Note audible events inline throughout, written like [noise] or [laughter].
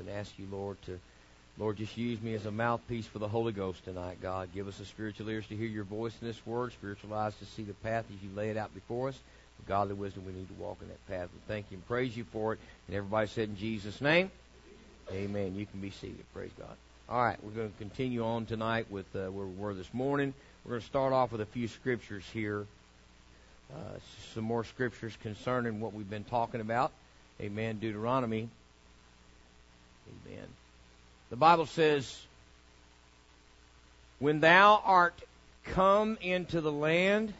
and ask you, Lord, to Lord, just use me as a mouthpiece for the Holy Ghost tonight, God. Give us the spiritual ears to hear your voice in this word, spiritual eyes to see the path as you lay it out before us. Godly wisdom, we need to walk in that path. We thank you and praise you for it. And everybody said in Jesus' name, Amen. You can be seated. Praise God. All right, we're going to continue on tonight with uh, where we were this morning. We're going to start off with a few scriptures here. Uh, some more scriptures concerning what we've been talking about. Amen. Deuteronomy. Amen. The Bible says, When thou art come into the land,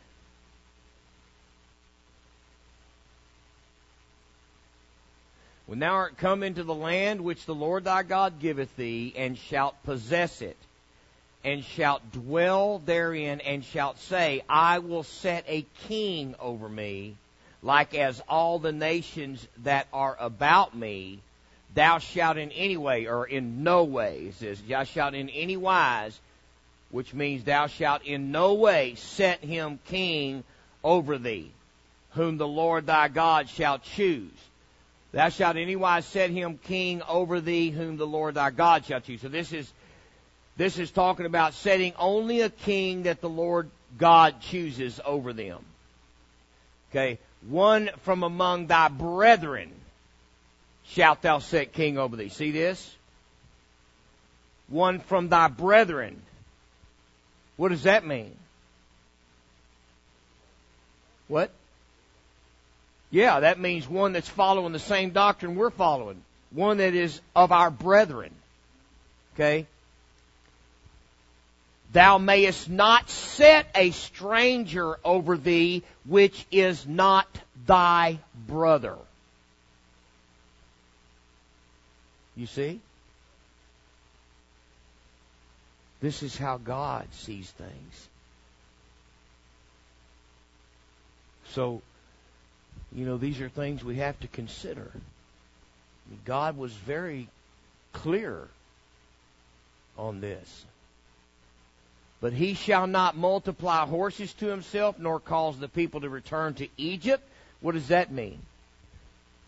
when thou art come into the land which the Lord thy God giveth thee, and shalt possess it, and shalt dwell therein, and shalt say, I will set a king over me, like as all the nations that are about me, thou shalt in any way, or in no way, it says, thou shalt in any wise, which means thou shalt in no way set him king over thee, whom the Lord thy God shall choose. Thou shalt in any wise set him king over thee, whom the Lord thy God shall choose. So this is, this is talking about setting only a king that the Lord God chooses over them. Okay. One from among thy brethren shalt thou set king over thee. See this? One from thy brethren. What does that mean? What? Yeah, that means one that's following the same doctrine we're following. One that is of our brethren. Okay? Thou mayest not set a stranger over thee which is not thy brother. You see? This is how God sees things. So, you know, these are things we have to consider. God was very clear on this. But he shall not multiply horses to himself, nor cause the people to return to Egypt. What does that mean?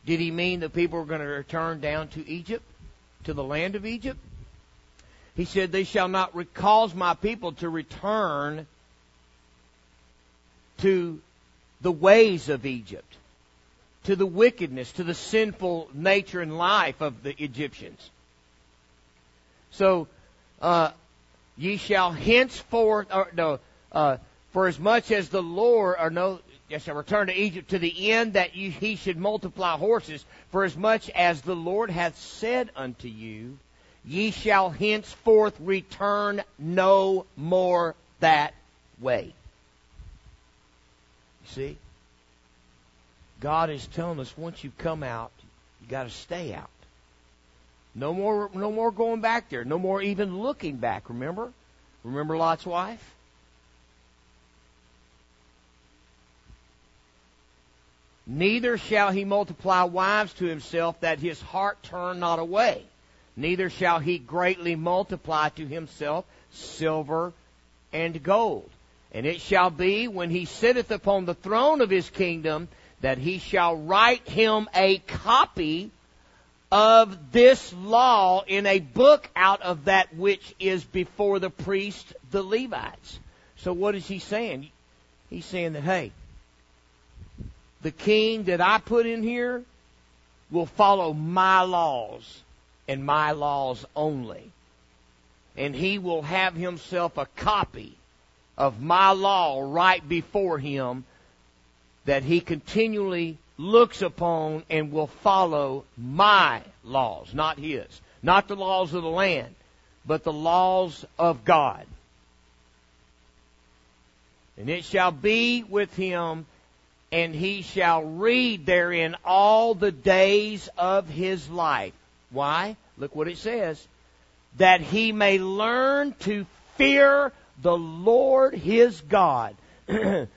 Did he mean the people were going to return down to Egypt? To the land of Egypt? He said, They shall not cause my people to return to the ways of Egypt, to the wickedness, to the sinful nature and life of the Egyptians. So, uh, ye shall henceforth, or no, uh, for as much as the Lord, or no, yes, shall return to Egypt to the end that you, he should multiply horses, for as much as the Lord hath said unto you, ye shall henceforth return no more that way. You see? God is telling us once you come out, you got to stay out. No more, no more going back there. No more even looking back. Remember? Remember Lot's wife? Neither shall he multiply wives to himself that his heart turn not away. Neither shall he greatly multiply to himself silver and gold. And it shall be when he sitteth upon the throne of his kingdom that he shall write him a copy of this law in a book out of that which is before the priest, the Levites. So what is he saying? He's saying that, hey, the king that I put in here will follow my laws and my laws only. And he will have himself a copy of my law right before him that he continually looks upon and will follow my laws, not his. Not the laws of the land, but the laws of God. And it shall be with him and he shall read therein all the days of his life. Why? Look what it says. That he may learn to fear the Lord his God, [clears throat] to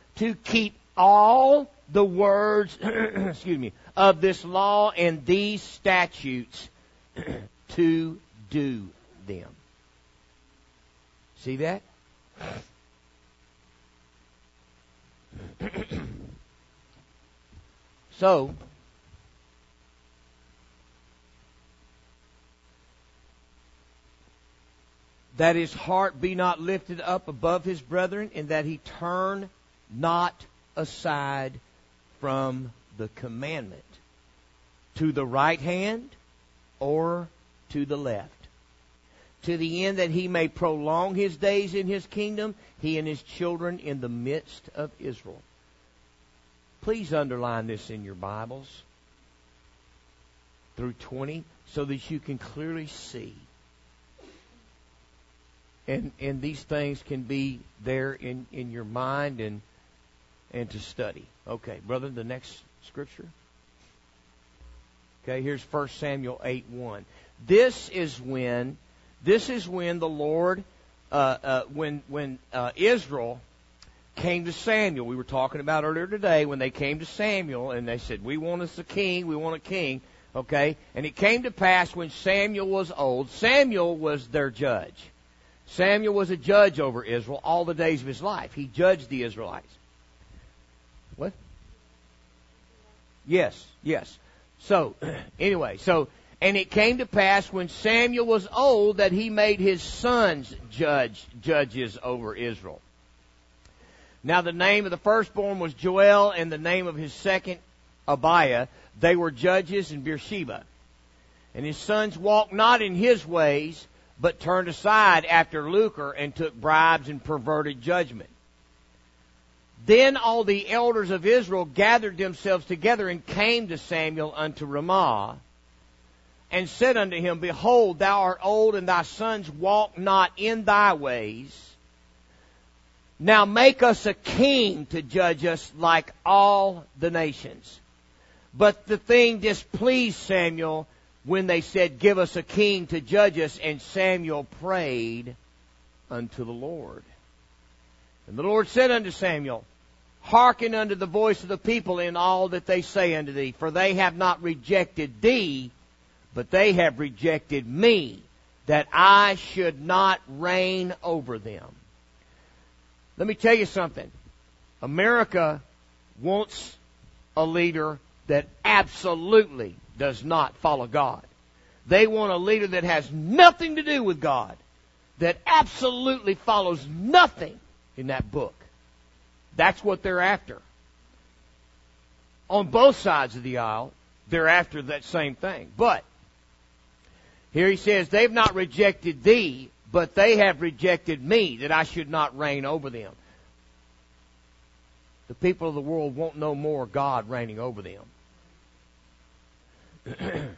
keep all the words, [clears throat] excuse me, of this law and these statutes [clears throat] to do them. See that? So, that his heart be not lifted up above his brethren, and that he turn not aside from the commandment to the right hand or to the left. To the end that he may prolong his days in his kingdom, he and his children in the midst of Israel. Please underline this in your Bibles through 20 so that you can clearly see. And, and these things can be there in, in your mind and, and to study. Okay, brother, the next scripture. Okay, here's 1 Samuel 8 1. This is when, this is when the Lord, uh, uh, when, when uh, Israel came to Samuel. We were talking about earlier today when they came to Samuel and they said, We want us a king, we want a king. Okay? And it came to pass when Samuel was old, Samuel was their judge. Samuel was a judge over Israel all the days of his life. He judged the Israelites. What? Yes, yes. So, [clears throat] anyway, so, and it came to pass when Samuel was old that he made his sons judge, judges over Israel. Now the name of the firstborn was Joel, and the name of his second, Abiah. They were judges in Beersheba. And his sons walked not in his ways, but turned aside after lucre and took bribes and perverted judgment. Then all the elders of Israel gathered themselves together and came to Samuel unto Ramah and said unto him, Behold, thou art old and thy sons walk not in thy ways. Now make us a king to judge us like all the nations. But the thing displeased Samuel when they said, Give us a king to judge us, and Samuel prayed unto the Lord. And the Lord said unto Samuel, Hearken unto the voice of the people in all that they say unto thee, for they have not rejected thee, but they have rejected me, that I should not reign over them. Let me tell you something. America wants a leader that absolutely does not follow God. They want a leader that has nothing to do with God, that absolutely follows nothing in that book. That's what they're after. On both sides of the aisle, they're after that same thing. But, here he says, they've not rejected thee, but they have rejected me, that I should not reign over them. The people of the world won't know more God reigning over them. [clears throat]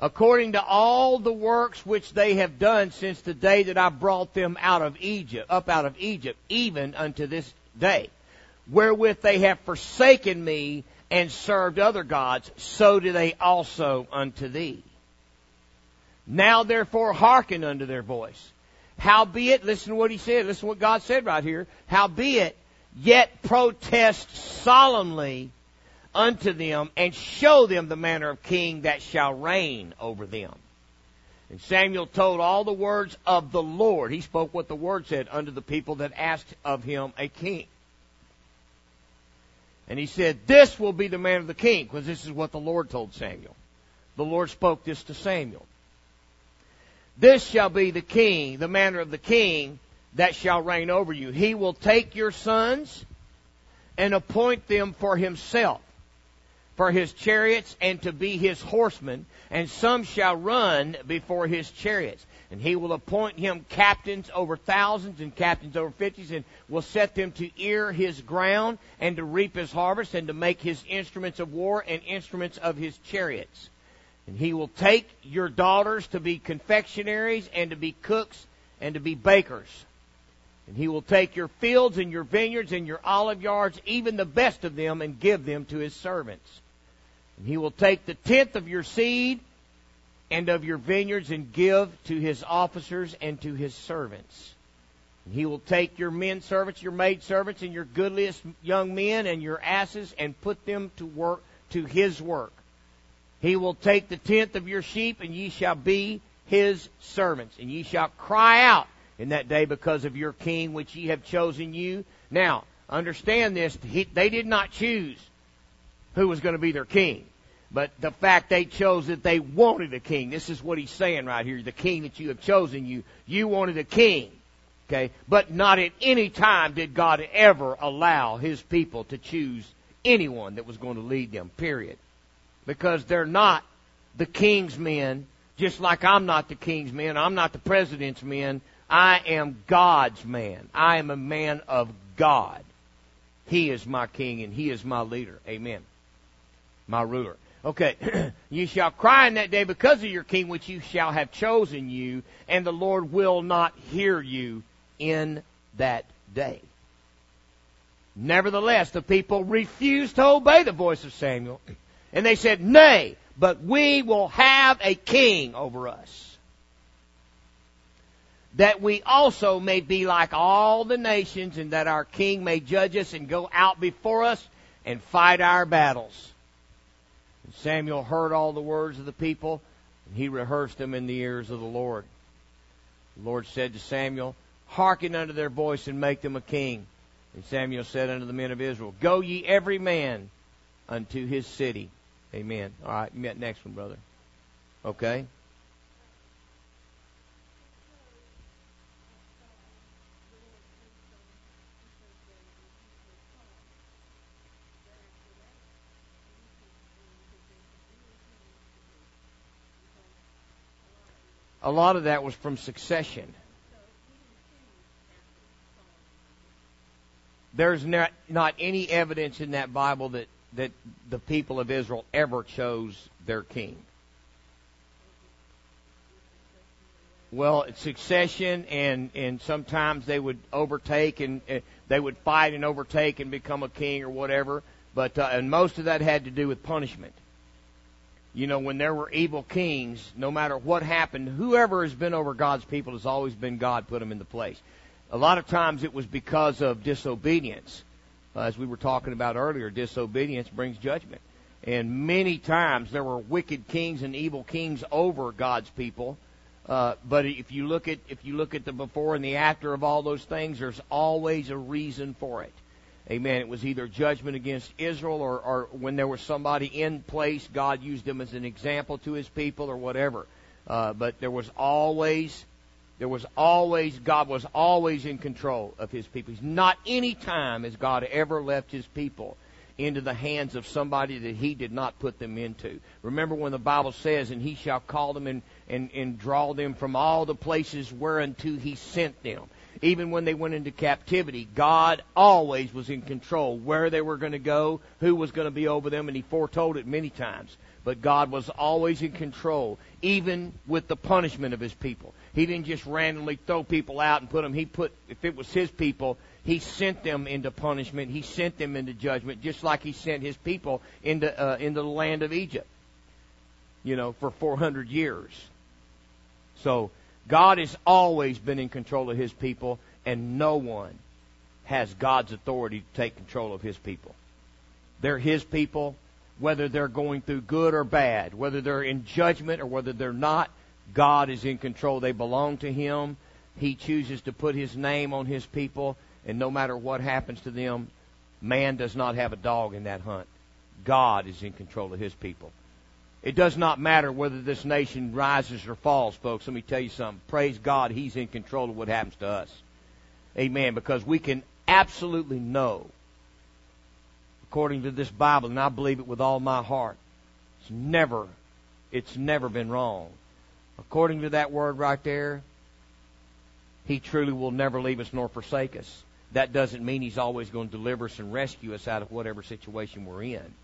According to all the works which they have done since the day that I brought them out of Egypt, up out of Egypt, even unto this day, wherewith they have forsaken me and served other gods, so do they also unto thee. Now therefore hearken unto their voice. Howbeit, listen to what he said, listen to what God said right here. Howbeit, yet protest solemnly unto them and show them the manner of king that shall reign over them. And Samuel told all the words of the Lord. He spoke what the word said unto the people that asked of him a king. And he said, This will be the man of the king, because this is what the Lord told Samuel. The Lord spoke this to Samuel. This shall be the king, the manner of the king that shall reign over you. He will take your sons and appoint them for himself, for his chariots and to be his horsemen, and some shall run before his chariots. And he will appoint him captains over thousands and captains over fifties, and will set them to ear his ground and to reap his harvest and to make his instruments of war and instruments of his chariots. And he will take your daughters to be confectionaries and to be cooks and to be bakers. And he will take your fields and your vineyards and your olive yards, even the best of them, and give them to his servants. And he will take the tenth of your seed and of your vineyards and give to his officers and to his servants. And he will take your men servants, your maid servants, and your goodliest young men and your asses and put them to work to his work. He will take the tenth of your sheep, and ye shall be his servants, and ye shall cry out in that day because of your king which ye have chosen you. Now, understand this, he, they did not choose who was going to be their king. But the fact they chose that they wanted a king, this is what he's saying right here. The king that you have chosen, you, you wanted a king. Okay? But not at any time did God ever allow his people to choose anyone that was going to lead them, period. Because they're not the king's men, just like I'm not the king's men, I'm not the president's men. I am God's man. I am a man of God. He is my king and he is my leader. Amen. My ruler. Okay, [clears throat] you shall cry in that day because of your king which you shall have chosen you, and the Lord will not hear you in that day. Nevertheless, the people refused to obey the voice of Samuel, [clears throat] and they said, Nay, but we will have a king over us, that we also may be like all the nations, and that our king may judge us and go out before us and fight our battles. And Samuel heard all the words of the people, and he rehearsed them in the ears of the Lord. The Lord said to Samuel, Hearken unto their voice and make them a king. And Samuel said unto the men of Israel, Go ye every man unto his city. Amen. All right, you next one, brother. Okay. a lot of that was from succession. There's not, not any evidence in that Bible that, that the people of Israel ever chose their king. Well, it's succession, and and sometimes they would overtake and uh, they would fight and overtake and become a king or whatever. But uh, and most of that had to do with punishment you know, when there were evil kings, no matter what happened, whoever has been over God's people has always been God put them in the place. A lot of times it was because of disobedience. Uh, as we were talking about earlier, disobedience brings judgment. And many times there were wicked kings and evil kings over God's people. Uh, but if you look at if you look at the before and the after of all those things, there's always a reason for it. Amen. It was either judgment against Israel or, or when there was somebody in place, God used them as an example to his people or whatever. Uh, but there was always, there was always, God was always in control of his people. Not any time has God ever left his people into the hands of somebody that he did not put them into. Remember when the Bible says, and he shall call them and, and, and draw them from all the places whereunto he sent them even when they went into captivity, God always was in control where they were going to go, who was going to be over them, and He foretold it many times. But God was always in control, even with the punishment of His people. He didn't just randomly throw people out and put them. He put, if it was His people, He sent them into punishment. He sent them into judgment, just like He sent His people into uh, into the land of Egypt. You know, for 400 years. So God has always been in control of His people, and no one has God's authority to take control of His people. They're His people, whether they're going through good or bad, whether they're in judgment or whether they're not, God is in control. They belong to Him. He chooses to put His name on His people, and no matter what happens to them, man does not have a dog in that hunt. God is in control of His people. It does not matter whether this nation rises or falls, folks. Let me tell you something. Praise God, He's in control of what happens to us. Amen. Because we can absolutely know, according to this Bible, and I believe it with all my heart, it's never, it's never been wrong. According to that word right there, He truly will never leave us nor forsake us. That doesn't mean He's always going to deliver us and rescue us out of whatever situation we're in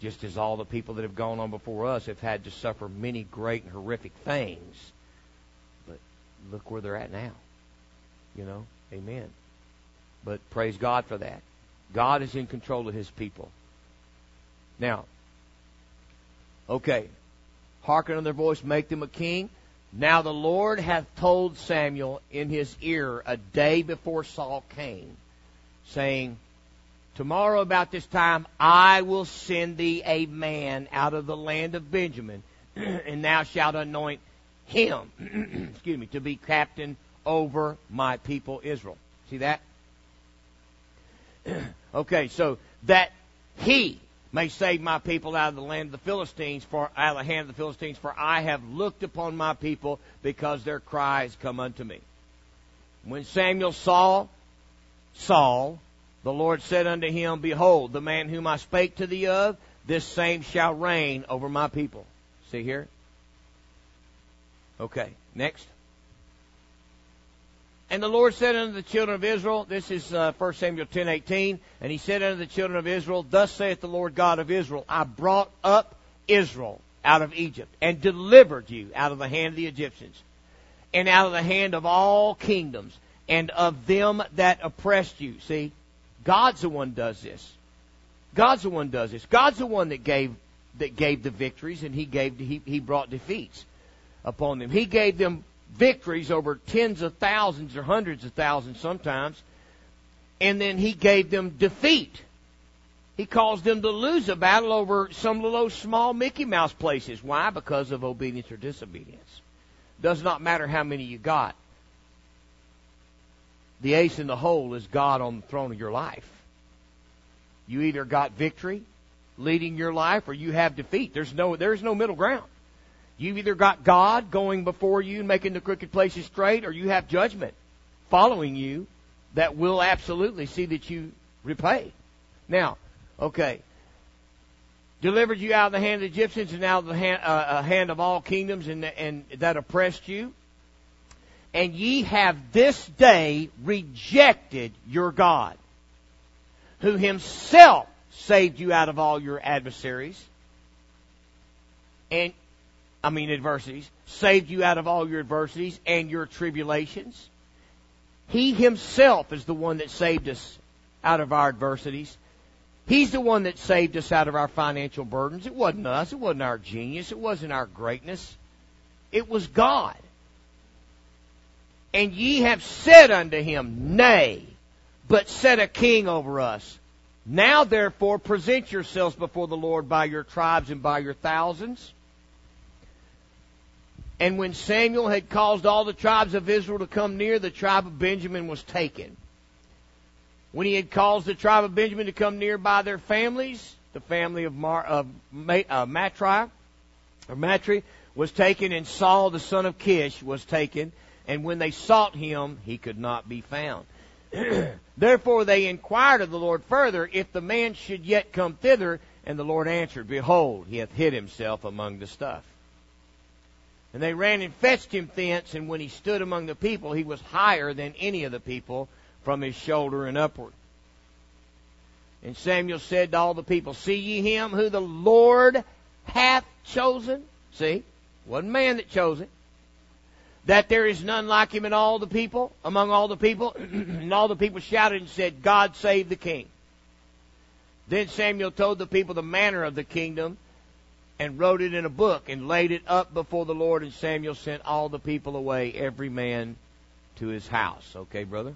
just as all the people that have gone on before us have had to suffer many great and horrific things. But look where they're at now. You know, amen. But praise God for that. God is in control of his people. Now, okay, hearken unto their voice, make them a king. Now the Lord hath told Samuel in his ear a day before Saul came, saying, Tomorrow about this time I will send thee a man out of the land of Benjamin, [clears throat] and thou shalt anoint him, [clears throat] excuse me, to be captain over my people Israel. See that? [clears throat] okay, so that he may save my people out of the land of the Philistines, for out of the hand of the Philistines, for I have looked upon my people because their cries come unto me. When Samuel saw Saul, the Lord said unto him, Behold, the man whom I spake to thee of, this same shall reign over my people. See here? Okay, next. And the Lord said unto the children of Israel, this is uh, 1 Samuel 10:18, and he said unto the children of Israel, Thus saith the Lord God of Israel, I brought up Israel out of Egypt and delivered you out of the hand of the Egyptians and out of the hand of all kingdoms and of them that oppressed you. See, God's the one does this. God's the one does this. God's the one that gave that gave the victories and he gave he, he brought defeats upon them. He gave them victories over tens of thousands or hundreds of thousands sometimes. And then he gave them defeat. He caused them to lose a battle over some of those small Mickey Mouse places. Why? Because of obedience or disobedience. Does not matter how many you got. The ace in the hole is God on the throne of your life. You either got victory leading your life or you have defeat. There's no, there's no middle ground. You've either got God going before you and making the crooked places straight, or you have judgment following you that will absolutely see that you repay. Now, okay. Delivered you out of the hand of the Egyptians and out of the hand, uh, uh, hand of all kingdoms and, and that oppressed you. And ye have this day rejected your God, who himself saved you out of all your adversaries. And I mean adversities, saved you out of all your adversities and your tribulations. He himself is the one that saved us out of our adversities. He's the one that saved us out of our financial burdens. It wasn't us. It wasn't our genius. It wasn't our greatness. It was God. And ye have said unto him, Nay, but set a king over us. Now therefore present yourselves before the Lord by your tribes and by your thousands. And when Samuel had caused all the tribes of Israel to come near, the tribe of Benjamin was taken. When he had caused the tribe of Benjamin to come near by their families, the family of, Mar, of uh, Matri, or Matri, was taken, and Saul the son of Kish was taken. And when they sought him, he could not be found. [clears throat] Therefore they inquired of the Lord further if the man should yet come thither. And the Lord answered, Behold, he hath hid himself among the stuff. And they ran and fetched him thence, and when he stood among the people, he was higher than any of the people from his shoulder and upward. And Samuel said to all the people, See ye him who the Lord hath chosen? See, wasn't man that chose him. That there is none like him in all the people, among all the people. [clears throat] and all the people shouted and said, God save the king. Then Samuel told the people the manner of the kingdom and wrote it in a book and laid it up before the Lord. And Samuel sent all the people away, every man to his house. Okay, brother?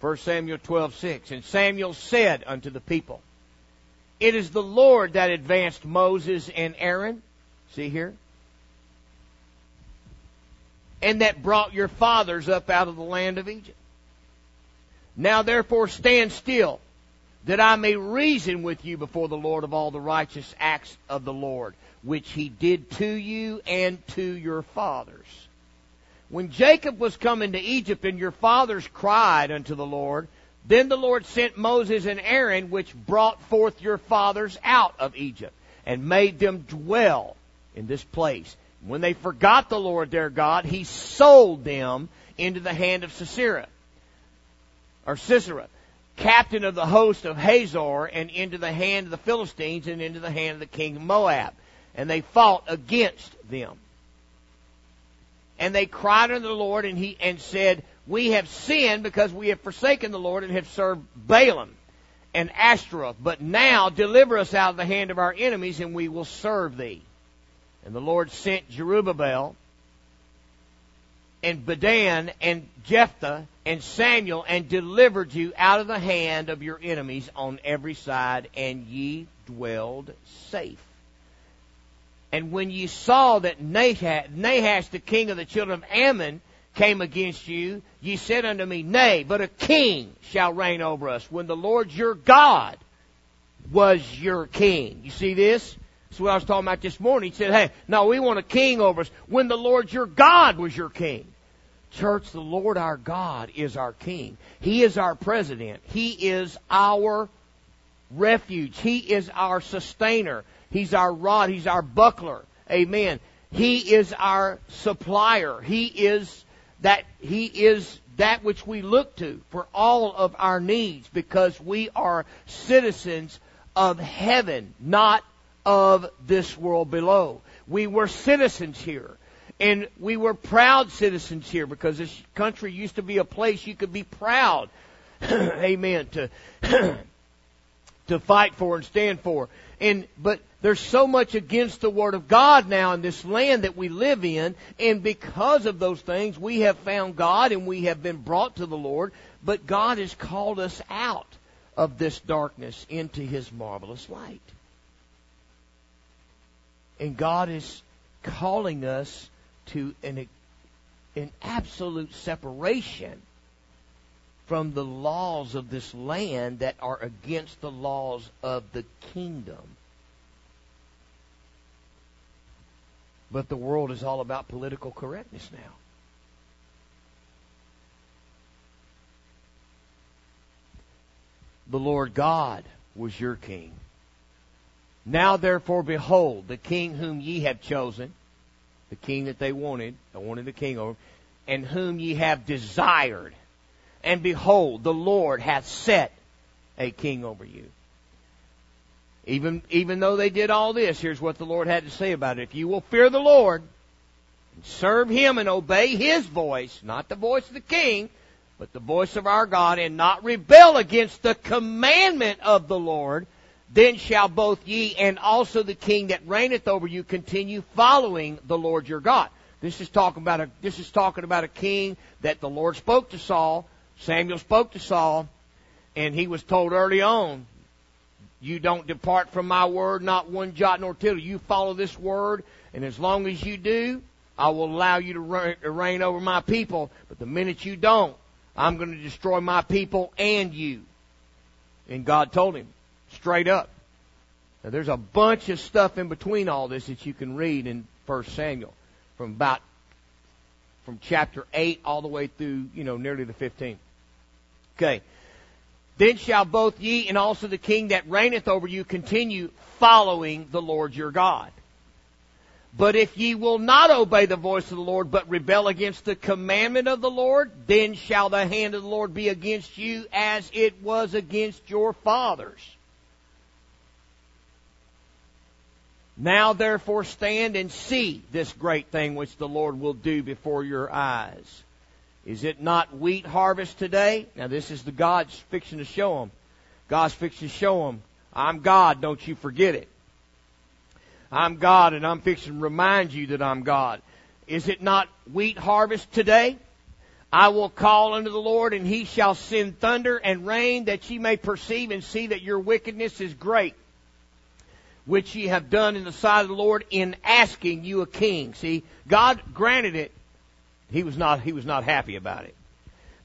1 Samuel 12, 6. And Samuel said unto the people, It is the Lord that advanced Moses and Aaron. See here? And that brought your fathers up out of the land of Egypt. Now therefore stand still that I may reason with you before the Lord of all the righteous acts of the Lord, which he did to you and to your fathers. When Jacob was coming to Egypt and your fathers cried unto the Lord, then the Lord sent Moses and Aaron, which brought forth your fathers out of Egypt, and made them dwell in this place. When they forgot the Lord their God, he sold them into the hand of Sisera, or Sisera, captain of the host of Hazor and into the hand of the Philistines and into the hand of the king of Moab. And they fought against them. And they cried unto the Lord and he, and said, we have sinned because we have forsaken the Lord and have served Baalim and Ashtaroth. But now deliver us out of the hand of our enemies and we will serve thee. And the Lord sent Jerubbaal and Bedan and Jephthah and Samuel and delivered you out of the hand of your enemies on every side, and ye dwelled safe. And when ye saw that Nahash, the king of the children of Ammon, came against you, ye said unto me, Nay, but a king shall reign over us, when the Lord your God was your king. You see this? That's what I was talking about this morning. He said, Hey, no, we want a king over us, when the Lord your God was your king. Church, the Lord our God is our king. He is our president. He is our refuge. He is our sustainer. He's our rod. He's our buckler. Amen. He is our supplier. He is that, He is that which we look to for all of our needs because we are citizens of heaven, not of this world below. We were citizens here. And we were proud citizens here because this country used to be a place you could be proud. [clears throat] Amen. To, [clears throat] to fight for and stand for. And, but there's so much against the Word of God now in this land that we live in, and because of those things, we have found God and we have been brought to the Lord, but God has called us out of this darkness into His marvelous light. And God is calling us to an, an absolute separation from the laws of this land that are against the laws of the kingdom. But the world is all about political correctness now. The Lord God was your king. Now therefore behold, the king whom ye have chosen, the king that they wanted, they wanted a king over, and whom ye have desired. And behold, the Lord hath set a king over you. Even, even though they did all this, here's what the Lord had to say about it. If you will fear the Lord, and serve Him and obey His voice, not the voice of the king, but the voice of our God, and not rebel against the commandment of the Lord, then shall both ye and also the king that reigneth over you continue following the Lord your God. This is talking about a, this is talking about a king that the Lord spoke to Saul. Samuel spoke to Saul, and he was told early on, you don't depart from my word, not one jot nor tittle. You follow this word, and as long as you do, I will allow you to reign over my people. But the minute you don't, I'm going to destroy my people and you. And God told him, straight up. Now there's a bunch of stuff in between all this that you can read in First Samuel, from about from chapter eight all the way through you know nearly the 15th. Okay. Then shall both ye and also the king that reigneth over you continue following the Lord your God. But if ye will not obey the voice of the Lord, but rebel against the commandment of the Lord, then shall the hand of the Lord be against you as it was against your fathers. Now therefore stand and see this great thing which the Lord will do before your eyes. Is it not wheat harvest today? Now this is the God's fixing to show them. God's fixing to show them, I'm God, don't you forget it. I'm God and I'm fixing to remind you that I'm God. Is it not wheat harvest today? I will call unto the Lord and he shall send thunder and rain that ye may perceive and see that your wickedness is great which ye have done in the sight of the Lord in asking you a king. See, God granted it. He was not, he was not happy about it.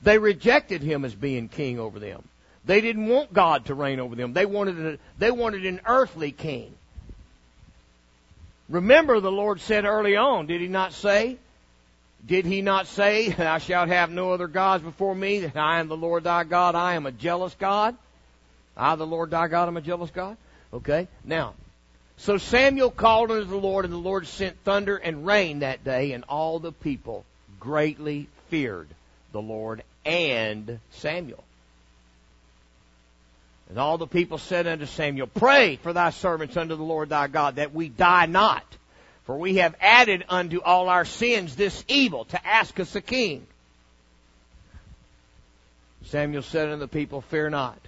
They rejected him as being king over them. They didn't want God to reign over them. They wanted a, they wanted an earthly king. Remember the Lord said early on, did he not say? Did he not say, [laughs] thou shalt have no other gods before me, that I am the Lord thy God, I am a jealous God? I, the Lord thy God, am a jealous God? Okay? Now, so Samuel called unto the Lord, and the Lord sent thunder and rain that day, and all the people greatly feared the Lord and Samuel. And all the people said unto Samuel, Pray for thy servants unto the Lord thy God, that we die not. For we have added unto all our sins this evil, to ask us a king. Samuel said unto the people, Fear not.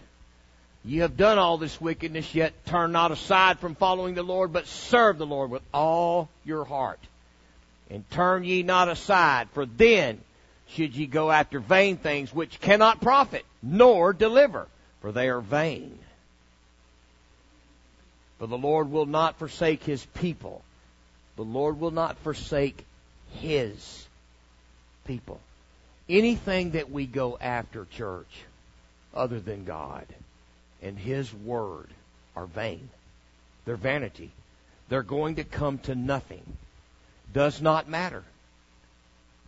You have done all this wickedness, yet turn not aside from following the Lord, but serve the Lord with all your heart. And turn ye not aside, for then should ye go after vain things which cannot profit, nor deliver, for they are vain. For the Lord will not forsake his people. The Lord will not forsake his people. anything that we go after, church, other than God and His Word are vain. They're vanity. They're going to come to nothing. Does not matter.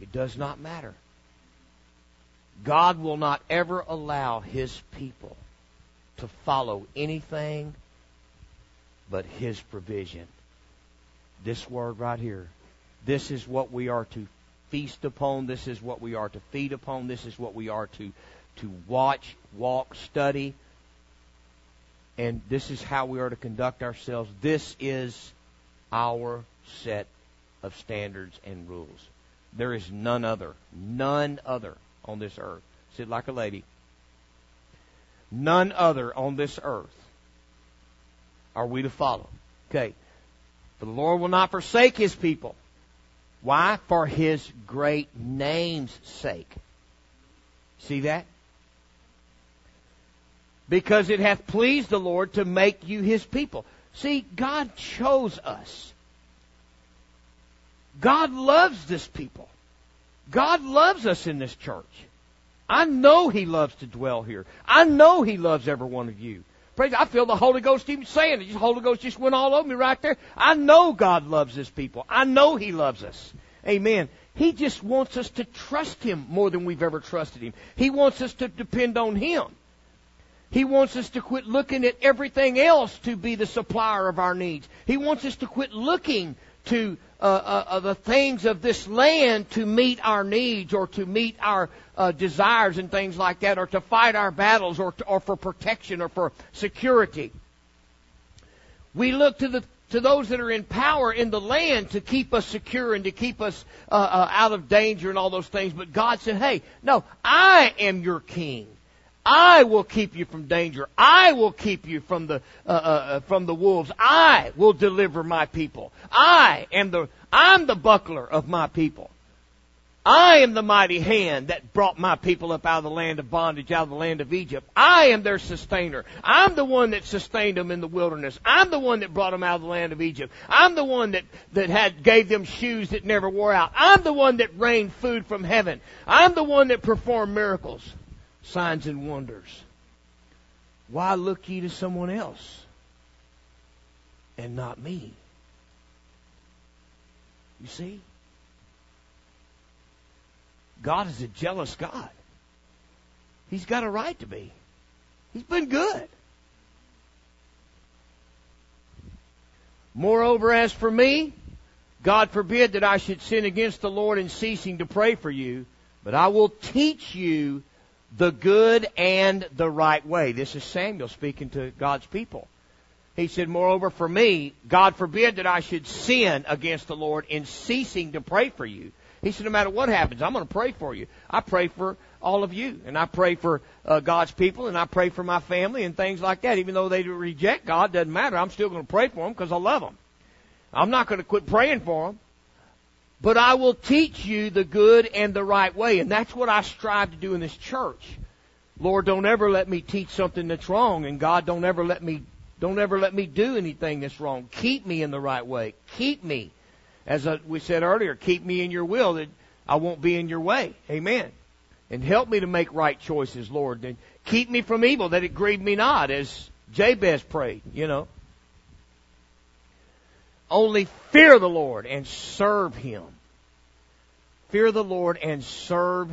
It does not matter. God will not ever allow His people to follow anything but His provision. This word right here. This is what we are to feast upon. This is what we are to feed upon. This is what we are to, to watch, walk, study. And this is how we are to conduct ourselves. This is our set of standards and rules. There is none other, none other on this earth. Sit like a lady. None other on this earth are we to follow. Okay. For the Lord will not forsake his people. Why? For his great name's sake. See that? Because it hath pleased the Lord to make you his people. See, God chose us. God loves this people. God loves us in this church. I know He loves to dwell here. I know He loves every one of you. Praise, I feel the Holy Ghost even saying it. The Holy Ghost just went all over me right there. I know God loves His people. I know He loves us. Amen. He just wants us to trust Him more than we've ever trusted Him. He wants us to depend on Him. He wants us to quit looking at everything else to be the supplier of our needs. He wants us to quit looking to uh, uh, uh, the things of this land to meet our needs or to meet our uh, desires and things like that, or to fight our battles, or to, or for protection or for security. We look to the to those that are in power in the land to keep us secure and to keep us uh, uh, out of danger and all those things. But God said, "Hey, no, I am your king." I will keep you from danger. I will keep you from the uh, uh, uh, from the wolves. I will deliver my people. I am the I'm the buckler of my people. I am the mighty hand that brought my people up out of the land of bondage, out of the land of Egypt. I am their sustainer. I'm the one that sustained them in the wilderness. I'm the one that brought them out of the land of Egypt. I'm the one that, that had, gave them shoes that never wore out. I'm the one that rained food from heaven. I'm the one that performed miracles signs and wonders. Why look ye to someone else and not me? You see? God is a jealous God. He's got a right to be. He's been good. Moreover, as for me, God forbid that I should sin against the Lord in ceasing to pray for you, but I will teach you the good and the right way. This is Samuel speaking to God's people. He said, Moreover, for me, God forbid that I should sin against the Lord in ceasing to pray for you. He said, No matter what happens, I'm going to pray for you. I pray for all of you, and I pray for uh, God's people, and I pray for my family and things like that. Even though they reject God, doesn't matter. I'm still going to pray for them because I love them. I'm not going to quit praying for them but I will teach you the good and the right way. And that's what I strive to do in this church. Lord, don't ever let me teach something that's wrong, and God, don't ever let me don't ever let me do anything that's wrong. Keep me in the right way. Keep me, as we said earlier, keep me in your will that I won't be in your way. Amen. And help me to make right choices, Lord. And keep me from evil that it grieve me not, as Jabez prayed. You know. Only fear the Lord and serve Him. Fear the Lord and serve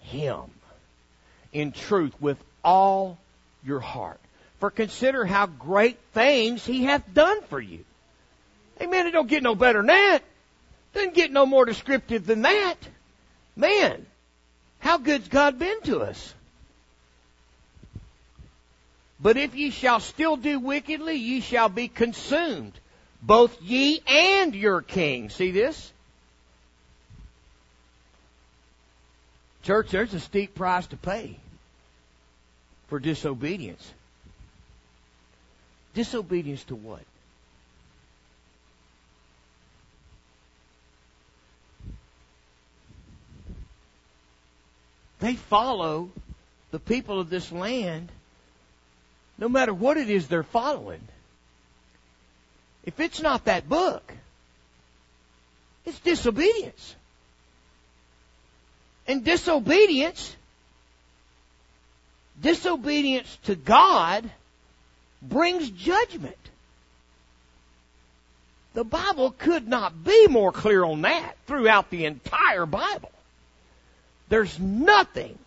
Him in truth with all your heart. For consider how great things He hath done for you. Amen. It don't get no better than that. Doesn't get no more descriptive than that. Man, how good's God been to us? But if ye shall still do wickedly, ye shall be consumed both ye and your king. See this? Church, there's a steep price to pay for disobedience. Disobedience to what? They follow the people of this land no matter what it is they're following. If it's not that book, it's disobedience. And disobedience, disobedience to God brings judgment. The Bible could not be more clear on that throughout the entire Bible. There's nothing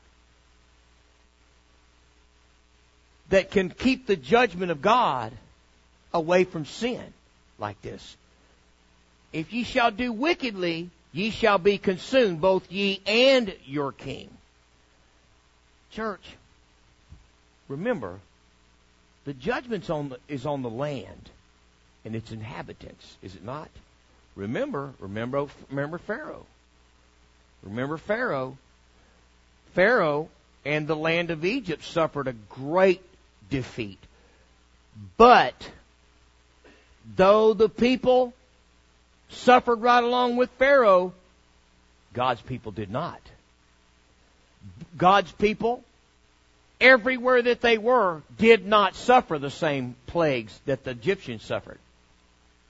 that can keep the judgment of God away from sin like this. If ye shall do wickedly, ye shall be consumed, both ye and your king. Church, remember, the judgment is on the land and its inhabitants, is it not? Remember, remember, remember Pharaoh. Remember Pharaoh. Pharaoh and the land of Egypt suffered a great defeat. But, though the people suffered right along with Pharaoh, God's people did not. God's people, everywhere that they were, did not suffer the same plagues that the Egyptians suffered.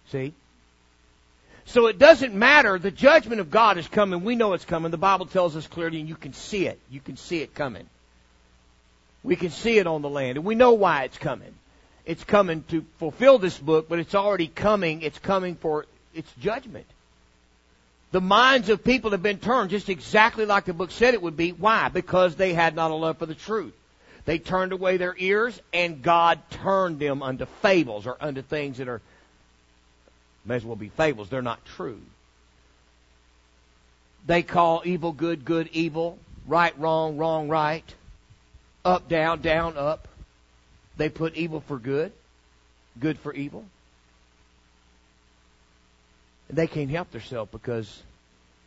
See? So it doesn't matter. The judgment of God is coming. We know it's coming. The Bible tells us clearly, and you can see it. You can see it coming. We can see it on the land, and we know why it's coming. It's coming to fulfill this book, but it's already coming. It's coming for its judgment. The minds of people have been turned just exactly like the book said it would be. Why? Because they had not a love for the truth. They turned away their ears, and God turned them unto fables or unto things that are may as well be fables. They're not true. They call evil good, good evil, right wrong, wrong right, up down, down up. They put evil for good, good for evil. They can't help themselves because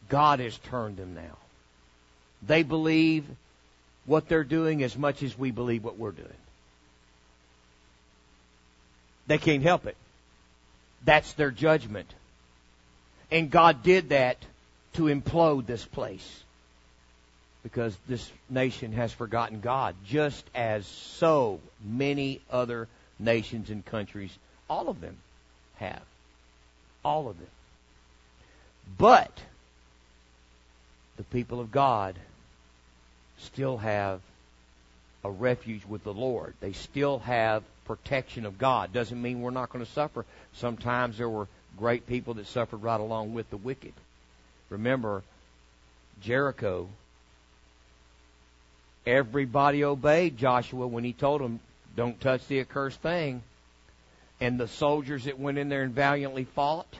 God has turned them now. They believe what they're doing as much as we believe what we're doing. They can't help it. That's their judgment. And God did that to implode this place. Because this nation has forgotten God, just as so many other nations and countries, all of them have. All of them. But the people of God still have a refuge with the Lord. They still have protection of God. Doesn't mean we're not going to suffer. Sometimes there were great people that suffered right along with the wicked. Remember, Jericho, everybody obeyed Joshua when he told them, don't touch the accursed thing. And the soldiers that went in there and valiantly fought,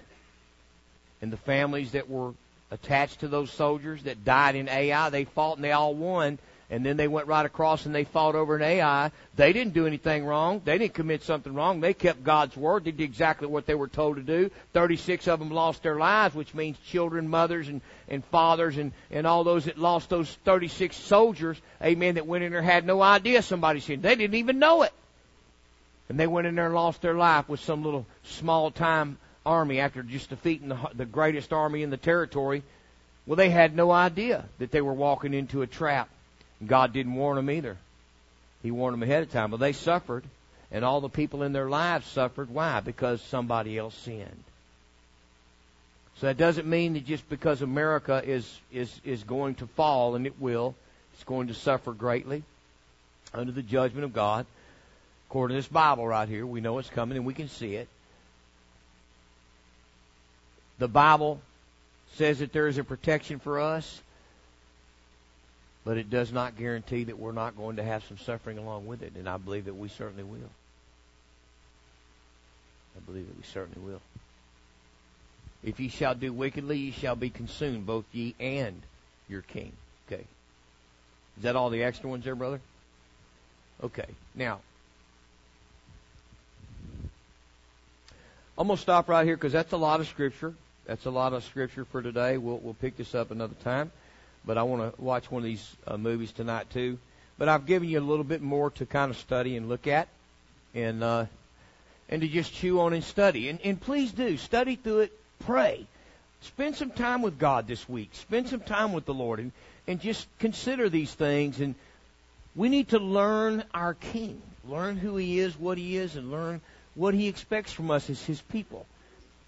and the families that were attached to those soldiers that died in Ai, they fought and they all won and then they went right across and they fought over an Ai. They didn't do anything wrong. They didn't commit something wrong. They kept God's word. They did exactly what they were told to do. 36 of them lost their lives, which means children, mothers, and, and fathers, and, and all those that lost those 36 soldiers, amen, that went in there had no idea somebody said. They didn't even know it. And they went in there and lost their life with some little small time army after just defeating the, the greatest army in the territory. Well, they had no idea that they were walking into a trap. God didn't warn them either. He warned them ahead of time. But they suffered, and all the people in their lives suffered. Why? Because somebody else sinned. So that doesn't mean that just because America is, is, is going to fall, and it will, it's going to suffer greatly under the judgment of God. According to this Bible right here, we know it's coming and we can see it. The Bible says that there is a protection for us but it does not guarantee that we're not going to have some suffering along with it, and I believe that we certainly will. I believe that we certainly will. If ye shall do wickedly, ye shall be consumed, both ye and your king. Okay. Is that all the extra ones there, brother? Okay. Now, I'm going to stop right here because that's a lot of scripture. That's a lot of scripture for today. We'll, we'll pick this up another time but I want to watch one of these uh, movies tonight too. But I've given you a little bit more to kind of study and look at, and uh, and to just chew on and study. And, and please do study through it. Pray. Spend some time with God this week. Spend some time with the Lord, and and just consider these things. And we need to learn our King, learn who He is, what He is, and learn what He expects from us as His people.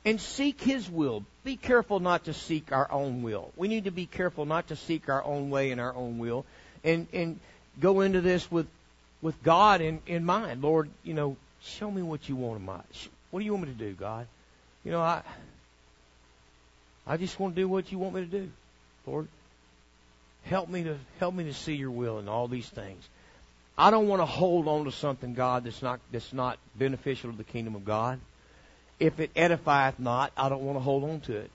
And seek His will. Be careful not to seek our own will. We need to be careful not to seek our own way and our own will, and and go into this with with God in in mind. Lord, you know, show me what you want of my. What do you want me to do, God? You know, I I just want to do what you want me to do, Lord. Help me to help me to see your will in all these things. I don't want to hold on to something, God, that's not that's not beneficial to the kingdom of God. If it edifieth not, I don't want to hold on to it.